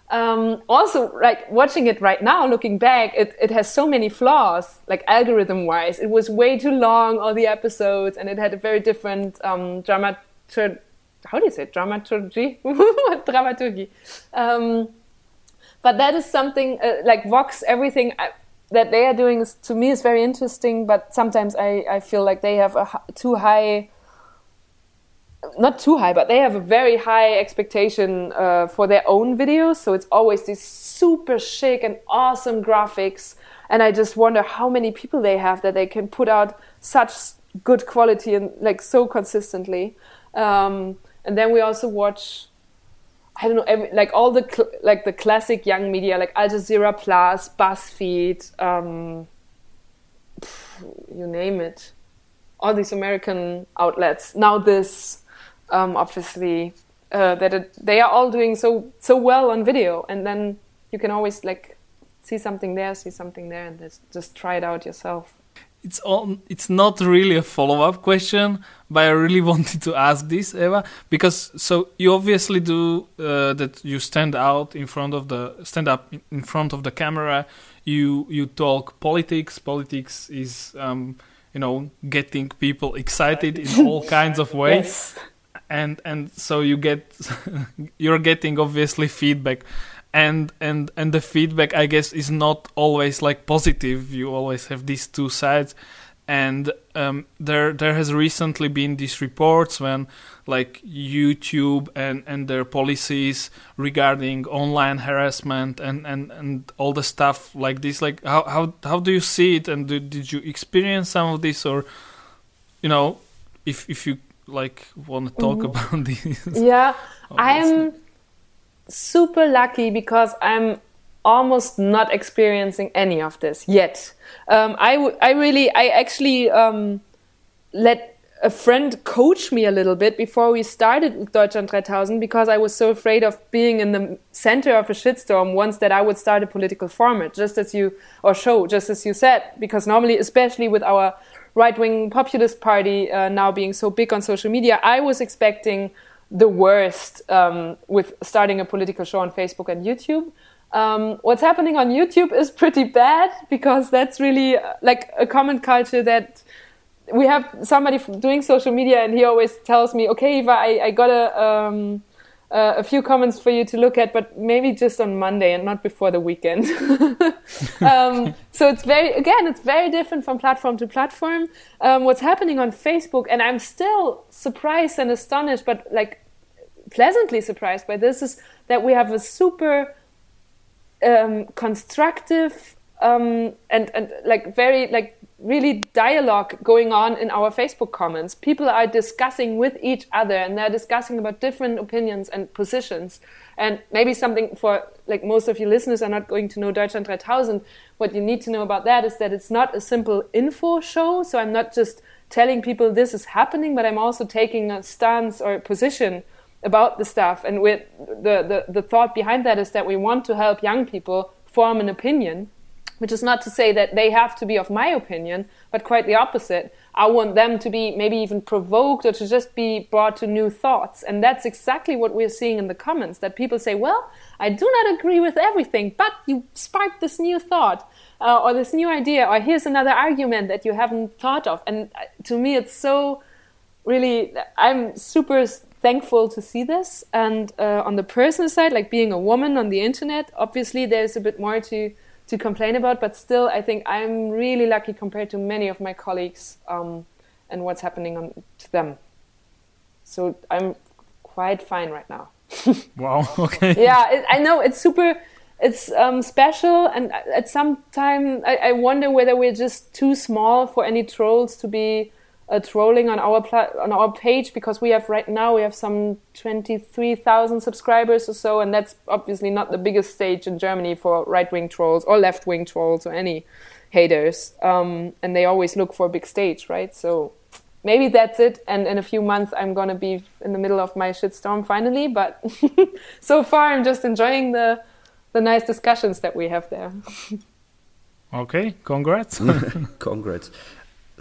Um, also, like watching it right now, looking back, it, it has so many flaws, like algorithm wise. It was way too long, all the episodes, and it had a very different um, dramaturgy. How do you say dramaturgy? dramaturgy. Um, but that is something uh, like Vox. Everything I, that they are doing is, to me is very interesting, but sometimes I, I feel like they have a too high, not too high, but they have a very high expectation uh, for their own videos. So it's always these super chic and awesome graphics. And I just wonder how many people they have that they can put out such good quality and like so consistently. Um, and then we also watch I don't know, every, like all the cl- like the classic young media, like Al Jazeera Plus, BuzzFeed, um, you name it, all these American outlets. NowThis, um, obviously, uh, that it, they are all doing so so well on video, and then you can always like see something there, see something there, and just, just try it out yourself it's all it's not really a follow-up question but i really wanted to ask this eva because so you obviously do uh, that you stand out in front of the stand up in front of the camera. You you talk politics. Politics is um, you know getting people excited in all kinds of ways yes. and and so you get you're getting obviously feedback and and and the feedback i guess is not always like positive. You always have these two sides. And um, there there has recently been these reports when like youtube and and their policies regarding online harassment and and and all the stuff like this. Like how how how do you see it? And do, did you experience some of this? Or you know if if you like want to talk mm-hmm. about this. Yeah i'm super lucky because I'm almost not experiencing any of this yet. Um, I, I really, I actually um, let a friend coach me a little bit before we started with Deutschland 3000 because I was so afraid of being in the center of a shitstorm once that I would start a political format, just as you, or show, just as you said, because normally, especially with our right wing populist party uh, now being so big on social media, I was expecting the worst um, with starting a political show on Facebook and YouTube. Um, what's happening on YouTube is pretty bad because that's really uh, like a comment culture that we have somebody doing social media and he always tells me, okay, Eva, I, I got a, um, uh, a few comments for you to look at, but maybe just on Monday and not before the weekend. um, so it's very, again, it's very different from platform to platform. Um, what's happening on Facebook, and I'm still surprised and astonished, but like pleasantly surprised by this, is that we have a super um, constructive um, and and like very like really dialogue going on in our Facebook comments. People are discussing with each other and they're discussing about different opinions and positions. And maybe something for like most of you listeners are not going to know Deutschland 3000. What you need to know about that is that it's not a simple info show. So I'm not just telling people this is happening, but I'm also taking a stance or a position about the stuff. And with the, the, the thought behind that is that we want to help young people form an opinion, which is not to say that they have to be of my opinion, but quite the opposite. I want them to be maybe even provoked or to just be brought to new thoughts. And that's exactly what we're seeing in the comments that people say, well, I do not agree with everything, but you sparked this new thought. Uh, or this new idea, or here's another argument that you haven't thought of. And uh, to me, it's so really, I'm super thankful to see this. And uh, on the personal side, like being a woman on the internet, obviously there's a bit more to to complain about, but still, I think I'm really lucky compared to many of my colleagues um, and what's happening on, to them. So I'm quite fine right now. wow. Okay. Yeah, it, I know it's super. It's um, special, and at some time I, I wonder whether we're just too small for any trolls to be uh, trolling on our on our page because we have right now we have some 23,000 subscribers or so and that's obviously not the biggest stage in Germany for right-wing trolls or left-wing trolls or any haters um, and they always look for a big stage right? So maybe that's it and in a few months I'm going to be in the middle of my shitstorm finally but so far I'm just enjoying the the nice discussions that we have there. Okay congrats. Congrats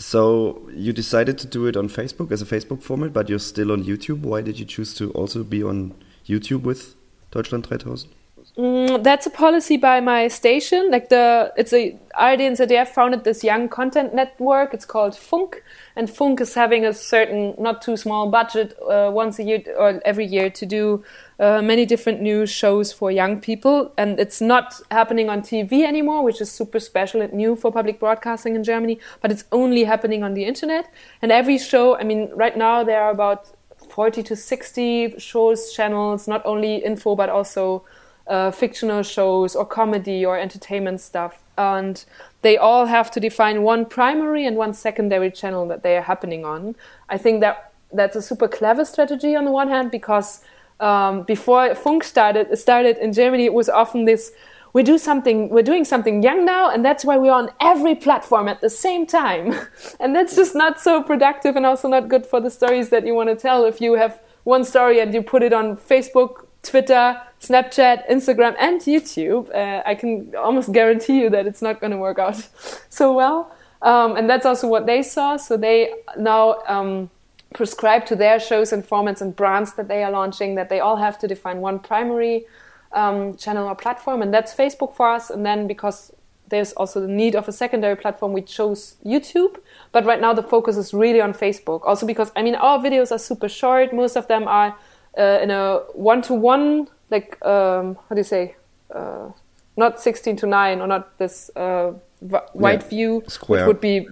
so you decided to do it on Facebook as a Facebook format, but you're still on YouTube. Why did you choose to also be on YouTube with Deutschland 3000? Mm, that's a policy by my station. Like the, it's a ARD and ZDF founded this young content network. It's called Funk, and Funk is having a certain, not too small budget uh, once a year or every year to do uh, many different news shows for young people. And it's not happening on TV anymore, which is super special and new for public broadcasting in Germany. But it's only happening on the internet. And every show, I mean, right now there are about 40 to 60 shows, channels, not only info but also uh, fictional shows or comedy or entertainment stuff. And they all have to define one primary and one secondary channel that they are happening on. I think that that's a super clever strategy on the one hand because um, before Funk started started in Germany, it was often this we do something we're doing something young now and that's why we're on every platform at the same time and that's just not so productive and also not good for the stories that you want to tell if you have one story and you put it on facebook twitter Snapchat, Instagram, and YouTube, uh, I can almost guarantee you that it's not going to work out so well. Um, and that's also what they saw. So they now um, prescribe to their shows and formats and brands that they are launching that they all have to define one primary um, channel or platform, and that's Facebook for us. And then because there's also the need of a secondary platform, we chose YouTube. But right now the focus is really on Facebook. Also because I mean our videos are super short. Most of them are uh, in a one-to-one like um, how do you say uh, not 16 to 9 or not this uh, wide yeah. view Square. which would be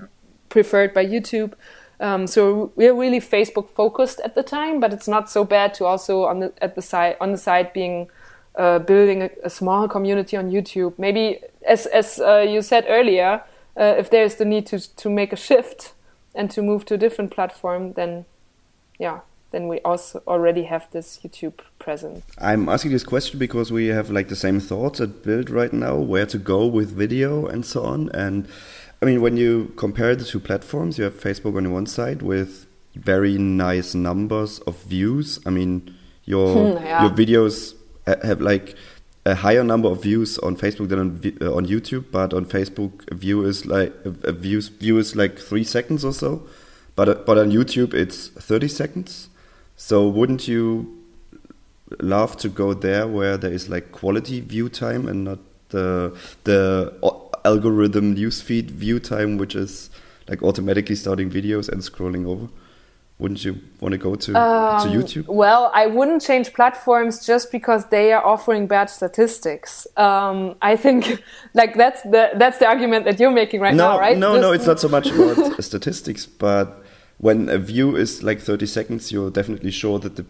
preferred by youtube um, so we're really facebook focused at the time but it's not so bad to also on the at the side on the side being uh, building a, a, small community on youtube maybe as as uh, you said earlier uh, if there's the need to to make a shift and to move to a different platform then yeah then we also already have this YouTube presence. I'm asking this question because we have like the same thoughts at Bild right now, where to go with video and so on. And I mean, when you compare the two platforms, you have Facebook on the one side with very nice numbers of views. I mean, your yeah. your videos have like a higher number of views on Facebook than on uh, on YouTube, but on Facebook, a view is like a views view is like three seconds or so, but uh, but on YouTube it's thirty seconds. So wouldn't you love to go there where there is like quality view time and not the the algorithm newsfeed view time, which is like automatically starting videos and scrolling over? Wouldn't you want to go to, um, to YouTube? Well, I wouldn't change platforms just because they are offering bad statistics. Um, I think like that's the that's the argument that you're making right no, now, right? No, just no, it's not so much about statistics, but when a view is like 30 seconds, you're definitely sure that the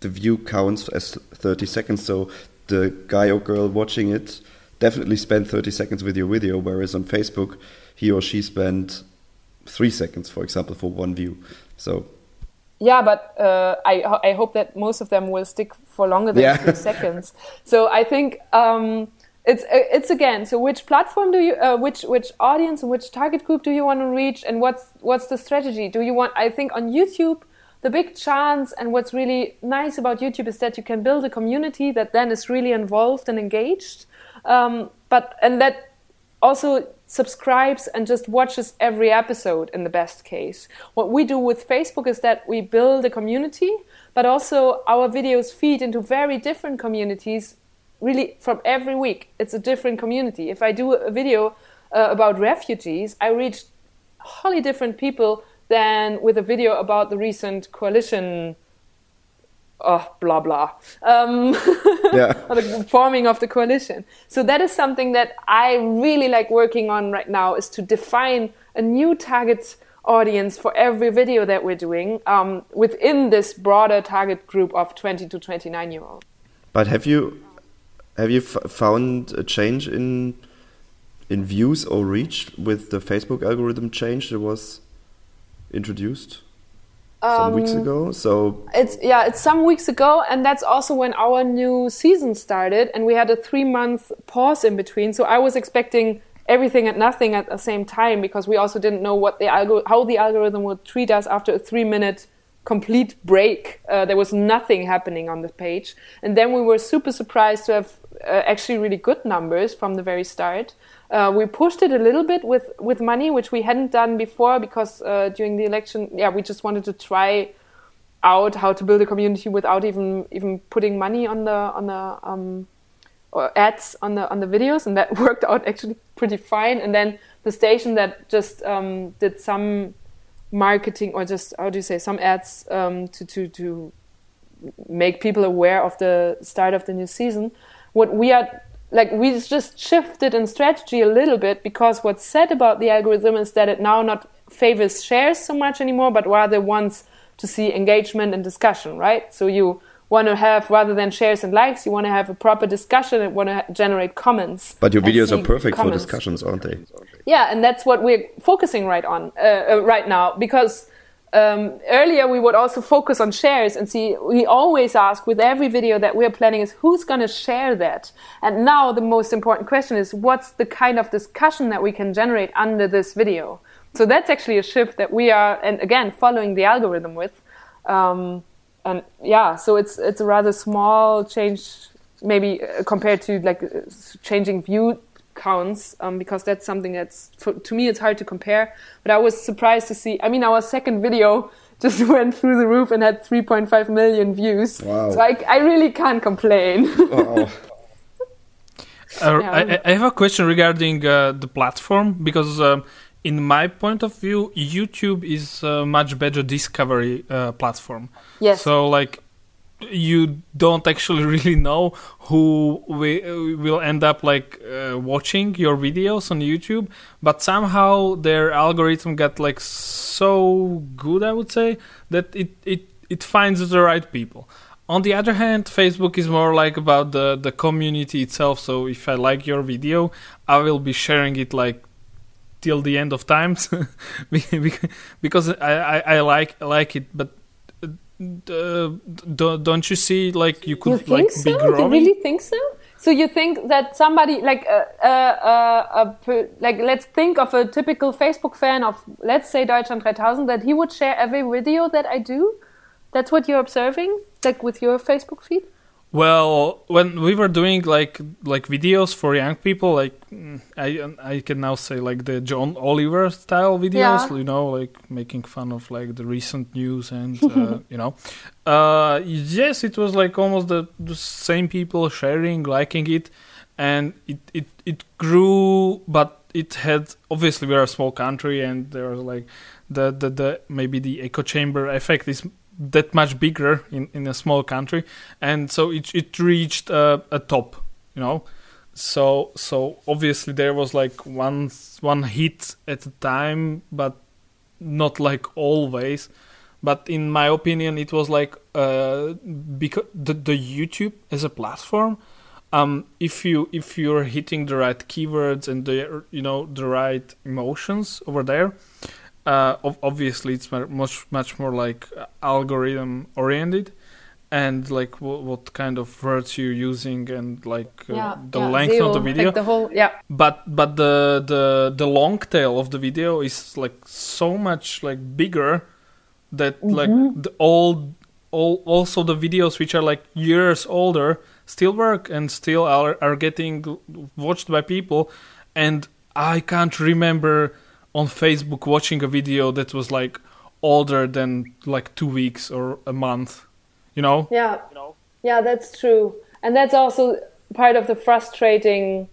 the view counts as 30 seconds. So the guy or girl watching it definitely spent 30 seconds with your video, whereas on Facebook, he or she spent three seconds, for example, for one view. So. Yeah, but uh, I I hope that most of them will stick for longer than yeah. three seconds. So I think um, it's uh, it's again. So which platform do you, uh, which which audience and which target group do you want to reach, and what's what's the strategy? Do you want? I think on YouTube, the big chance and what's really nice about YouTube is that you can build a community that then is really involved and engaged. Um, but and that also subscribes and just watches every episode in the best case. What we do with Facebook is that we build a community, but also our videos feed into very different communities really from every week. It's a different community. If I do a video uh, about refugees, I reach wholly different people than with a video about the recent coalition oh, blah blah, um, yeah. the forming of the coalition. So that is something that I really like working on right now is to define a new target audience for every video that we're doing um, within this broader target group of 20 to 29 year olds. But have you have you found a change in in views or reach with the Facebook algorithm change that was introduced? some weeks um, ago. So it's yeah, it's some weeks ago, and that's also when our new season started, and we had a three month pause in between. So I was expecting everything and nothing at the same time because we also didn't know what the algo- how the algorithm would treat us after a three minute complete break. Uh, there was nothing happening on the page, and then we were super surprised to have uh, actually really good numbers from the very start. Uh, we pushed it a little bit with, with money, which we hadn't done before because uh, during the election, yeah, we just wanted to try out how to build a community without even even putting money on the on the um, or ads on the on the videos, and that worked out actually pretty fine. And then the station that just um, did some marketing or just how do you say some ads um, to to to make people aware of the start of the new season. What we are like we just shifted in strategy a little bit because what's said about the algorithm is that it now not favors shares so much anymore, but rather wants to see engagement and discussion, right? So you want to have rather than shares and likes, you want to have a proper discussion and want to generate comments. But your videos are perfect comments. for discussions, aren't they? Yeah, and that's what we're focusing right on uh, uh, right now because um, earlier we would also focus on shares and see we always ask with every video that we're planning is who's going to share that and now the most important question is what's the kind of discussion that we can generate under this video so that's actually a shift that we are and again following the algorithm with um, and yeah so it's it's a rather small change maybe uh, compared to like uh, changing view counts um, because that's something that's for, to me it's hard to compare. But I was surprised to see. I mean, our second video just went through the roof and had 3.5 million views. Wow. So I, I really can't complain. uh, I, I, have a question regarding uh, the platform because. Um, in my point of view, YouTube is a much better discovery uh, platform. Yes. So, like, you don't actually really know who we, will end up like uh, watching your videos on YouTube, but somehow their algorithm got like so good, I would say, that it it it finds the right people. On the other hand, Facebook is more like about the the community itself. So if I like your video, I will be sharing it like till the end of times because I, I, I like I like it, but uh, don't you see like you could you like so? be growing? You really think so? So you think that somebody like uh, uh, uh, like let's think of a typical Facebook fan of let's say Deutschland 3000 that he would share every video that I do? That's what you're observing, like with your Facebook feed? Well, when we were doing like like videos for young people, like mm, I I can now say like the John Oliver style videos, Yeah. you know, like making fun of like the recent news and uh, you know, uh, yes, it was like almost the, the same people sharing, liking it, and it it it grew, but it had obviously we're a small country and there was like the the, the maybe the echo chamber effect is that much bigger in, in a small country. And so it it reached a top you know? So so obviously there was like one one hit at a time but not like always. But in my opinion it was like uh because the, the youtube as a platform um if you if you're hitting the right keywords and the you know the right emotions over there uh, obviously it's much much more like algorithm oriented and like w- what kind of words you're using and like uh, yeah, the yeah, length of the video. like the whole, yeah, but but the the the long tail of the video is like so much like bigger that like the old all also the videos which are like years older still work and still are are getting watched by people. And i can't remember on facebook watching a video that was like older than like 2 weeks or a month you know yeah, yeah. That's true, and that's also part of the frustrating.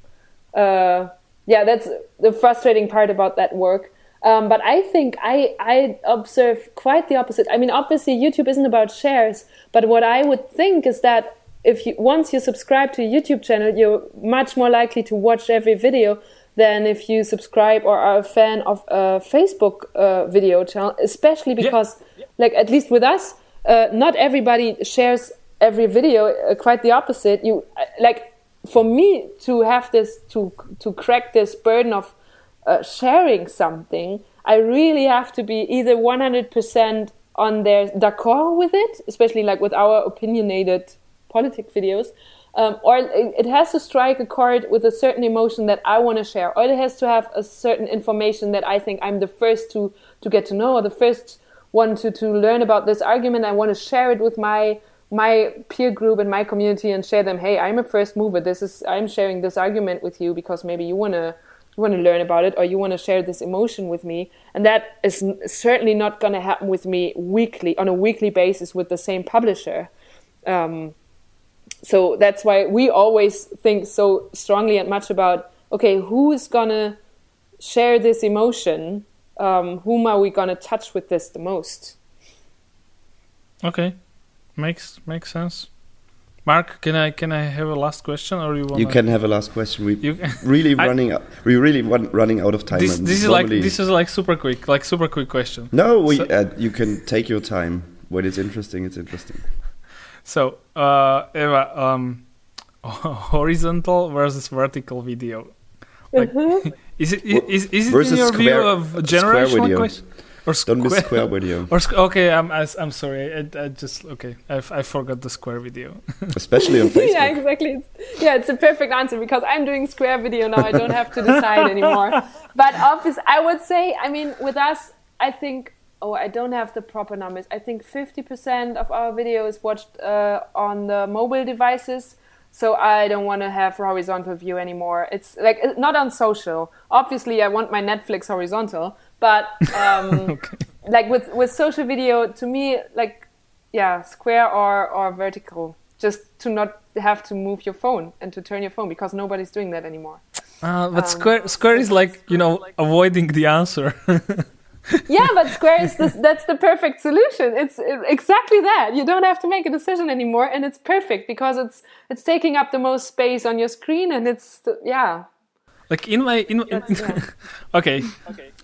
Uh, yeah, that's the frustrating part about that work. Um, but I think I I observe quite the opposite. I mean, obviously YouTube isn't about shares, but what I would think is that if you once you subscribe to a YouTube channel, you're much more likely to watch every video than if you subscribe or are a fan of a Facebook uh, video channel, especially because, like at least with us, uh, not everybody shares every video. Uh, quite the opposite. You uh, like for me to have this to to crack this burden of uh, sharing something, I really have to be either 100% on their d'accord with it, especially like with our opinionated politic videos, um, or it, has to strike a chord with a certain emotion that I want to share, or it has to have a certain information that I think I'm the first to to get to know, or the first one to to learn about this argument. I want to share it with my my peer group and my community and share them hey i'm a first mover. This is i'm sharing this argument with you because maybe you want to you want to learn about it or you want to share this emotion with me. And that is certainly not to happen with me weekly on a weekly basis with the same publisher. Um, so that's why we always think so strongly and much about okay who is going to share this emotion um, whom are we going to touch with this the most okay makes makes sense mark can i can i have a last question or you want You can have a last question. We You- really I- running. out we're really run, running out of time. this, this is like this is like super quick like super quick question No, we. So- uh, you can take your time. When it's interesting, it's interesting. So uh eva um horizontal versus vertical video like is it is, is it in Versus your view square- of square generational video. question or Don't miss square- square video, or squ- okay i'm I, i'm sorry I, I just okay I, I forgot the square video especially on Facebook. yeah, exactly. It's, yeah, it's a perfect answer because I'm doing square video now. I don't have to decide anymore. But obviously, I would say, I mean, with us, I think. Oh, I don't have the proper numbers. I think 50% of our video is watched uh, on the mobile devices. So I don't want to have horizontal view anymore. It's like not on social. Obviously, I want my Netflix horizontal, but um, like with with social video, to me, like yeah, square or or vertical, just to not have to move your phone and to turn your phone because nobody's doing that anymore. uh, but Um, square square is like you know avoiding the answer yeah, but square is this, that's the perfect solution. It's exactly that. You don't have to make a decision anymore, and it's perfect because it's it's taking up the most space on your screen, and it's yeah. like in my in, in That's- yeah. okay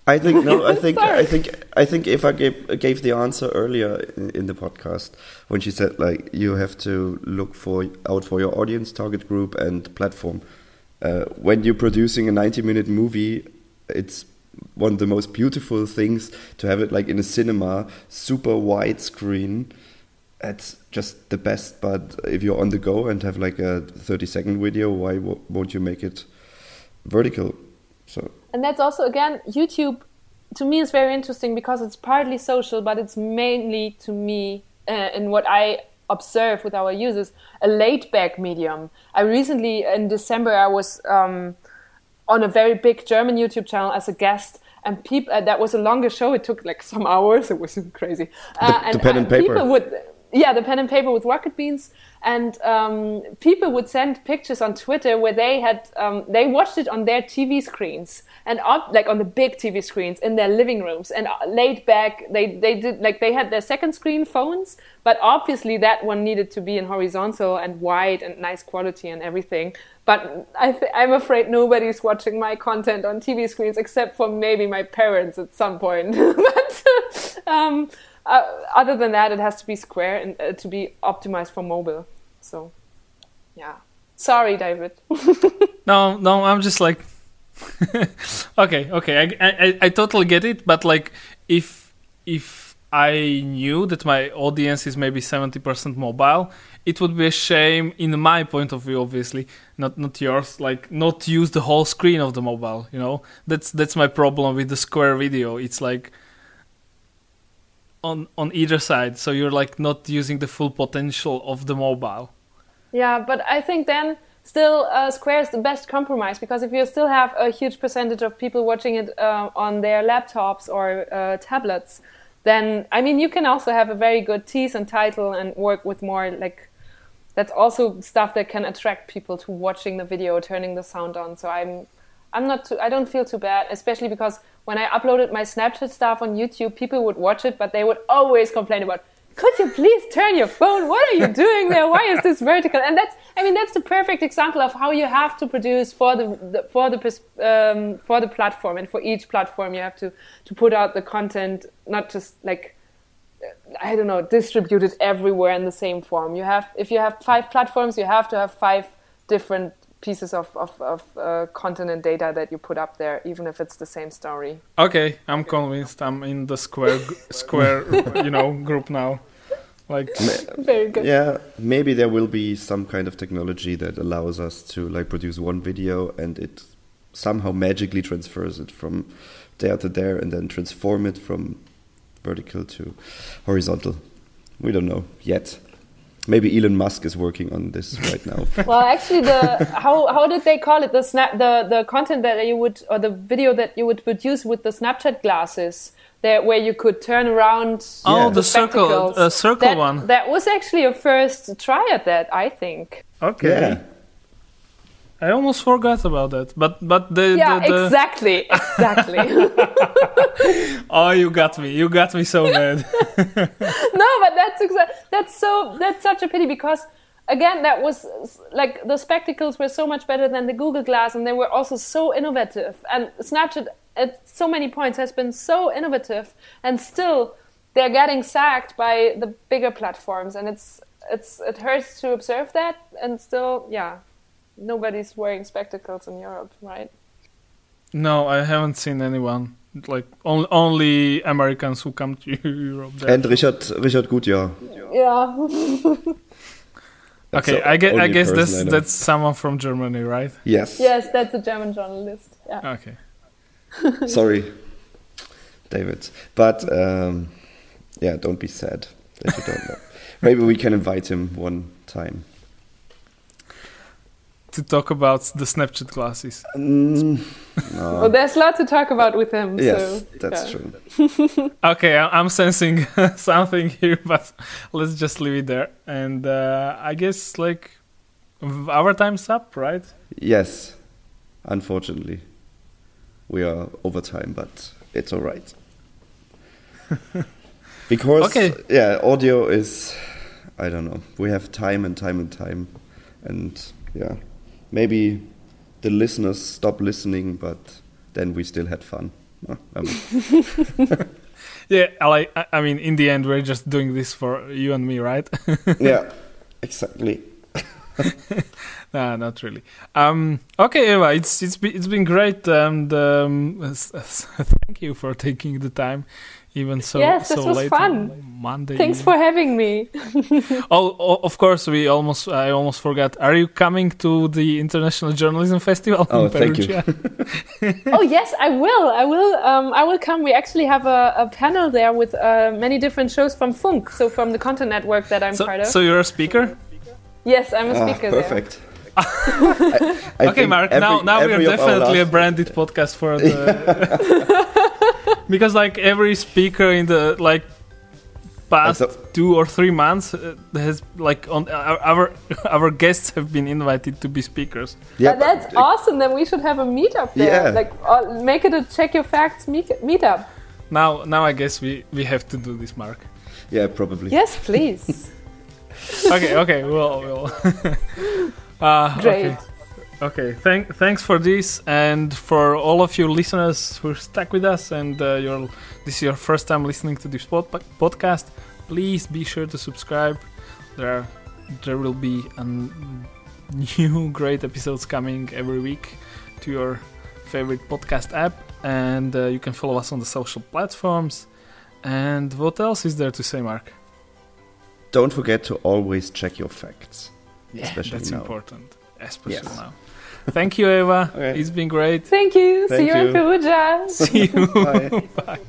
I think no. I think I think I think if I gave gave the answer earlier in, in the podcast when she said like you have to look for out for your audience, target group, and platform. Uh, when you're producing a 90 minute movie, it's one of the most beautiful things to have it like in a cinema, super wide screen. It's just the best. But if you're on the go and have like a 30 second video, why wo- won't you make it vertical? So And that's also again YouTube. To me, is very interesting because it's partly social, but it's mainly to me uh, and what I observe with our users a laid back medium. I recently in December I was um, on a very big German YouTube channel as a guest, and people uh, that was a longer show. It took like some hours. It was crazy. Uh, the, and, pen and, paper. People would, yeah, the pen and paper with Rocket Beans, and um, people would send pictures on Twitter where they had um, they watched it on their TV screens and up like on the big TV screens in their living rooms and uh, laid back. They they did like they had their second screen phones, but obviously that one needed to be in horizontal and wide and nice quality and everything. But I am afraid nobody's watching my content on TV screens except for maybe my parents at some point. but um, uh, other than that, it has to be square and uh, to be optimized for mobile. So, yeah. Sorry, David. no, no, I'm just like, okay, okay, I, I, I totally get it. But like, if if I knew that my audience is maybe seventy percent mobile, it would be a shame, in my point of view, obviously, not not yours. Like, not use the whole screen of the mobile. You know, that's that's my problem with the square video. It's like on on either side so you're like not using the full potential of the mobile yeah but i think then still uh, square is the best compromise because if you still have a huge percentage of people watching it uh, on their laptops or uh, tablets then i mean you can also have a very good tease and title and work with more like that's also stuff that can attract people to watching the video turning the sound on. So i'm i'm not too i don't feel too bad especially because when I uploaded my Snapchat stuff on YouTube, people would watch it, but they would always complain about, could you please turn your phone? What are you doing there? Why is this vertical? And that's, I mean, that's the perfect example of how you have to produce for the, the for the um, for the platform, and for each platform, you have to to put out the content, not just like I don't know, distributed everywhere in the same form. You have, if you have five platforms, you have to have five different pieces of, of, of uh, content and data that you put up there, even if it's the same story. Okay, I'm convinced. I'm in the square square you know group now. Like very good. Yeah, maybe there will be some kind of technology that allows us to like produce one video and it somehow magically transfers it from there to there and then transform it from vertical to horizontal. We don't know yet. Maybe Elon Musk is working on this right now. well, actually, the how how did they call it? The snap the the content that you would or the video that you would produce with the Snapchat glasses. There, where you could turn around. Oh, the, the circle, a circle that, one. That was actually a first try at that, I think. Okay. Yeah. I almost forgot about that, but but the yeah the, the... exactly exactly. oh, you got me! You got me so bad. no, but that's exactly that's so that's such a pity because again that was like the spectacles were so much better than the Google Glass, and they were also so innovative. And Snapchat at so many points has been so innovative, and still they're getting sacked by the bigger platforms, and it's it's it hurts to observe that, and still yeah nobody's wearing spectacles in Europe, right? No, I haven't seen anyone. Like only only Americans who come to Europe. There. And Richard Richard Gutjahr. Yeah. okay, I guess I guess that's I that's someone from Germany, right? Yes. Yes, that's a German journalist. Yeah. Okay. Sorry, David, but um, yeah, don't be sad that you don't know. Maybe we can invite him one time to talk about the Snapchat glasses. Mm, no. well, there's a lot to talk about with him. Yes, so, that's yeah. true. okay, I'm sensing something here, but let's just leave it there. And uh, I guess like our time's up, right? Yes, unfortunately, we are over time, but it's all right. because okay. yeah, audio is I don't know. We have time and time and time, and yeah maybe the listeners stop listening, but then we still had fun. Um. yeah, I I mean, in the end, we're just doing this for you and me, right? yeah, exactly. nah, not really. Um, okay, Eva, it's it's been, it's been great, and um, thank you for taking the time. Even so Yes, this so was late fun. Monday. Thanks evening. for having me. Oh, oh, of course, we almost I almost forgot. Are you coming to the International Journalism Festival Oh, in thank you. Oh yes, I will. I will. Um, I will come. We actually have a, a panel there with uh, many different shows from Funk, so from the Content Network that I'm so, part of. so you're a speaker? yes, I'm a Ah, speaker there. perfect. I- I okay, Mark. every- now, now we are every of definitely a branded podcast for the because like every speaker in the like past That's two or three months uh, has like on our, our our guests have been invited to be speakers. Yeah, But that's but- awesome. Then we should have a meetup there. Yeah. Like uh, make it a check your facts meetup. Now, now I guess we we have to do this, Mark. Yeah, probably. Yes, please. okay, okay, we'll we'll. uh, Great. Okay. Okay, thank, thanks for this, and for all of you listeners who stuck with us, and uh, you're, this is your first time listening to this pod- podcast. Please be sure to subscribe. There, are, there will be new great episodes coming every week to your favorite podcast app, and uh, you can follow us on the social platforms. And what else is there to say, Mark? Don't forget to always check your facts. Yeah, Especially that's now. important, especially Yes. now. Thank you, Eva. Okay. It's been great. Thank you. Thank See you in you. Perugia. See you. Bye. Bye.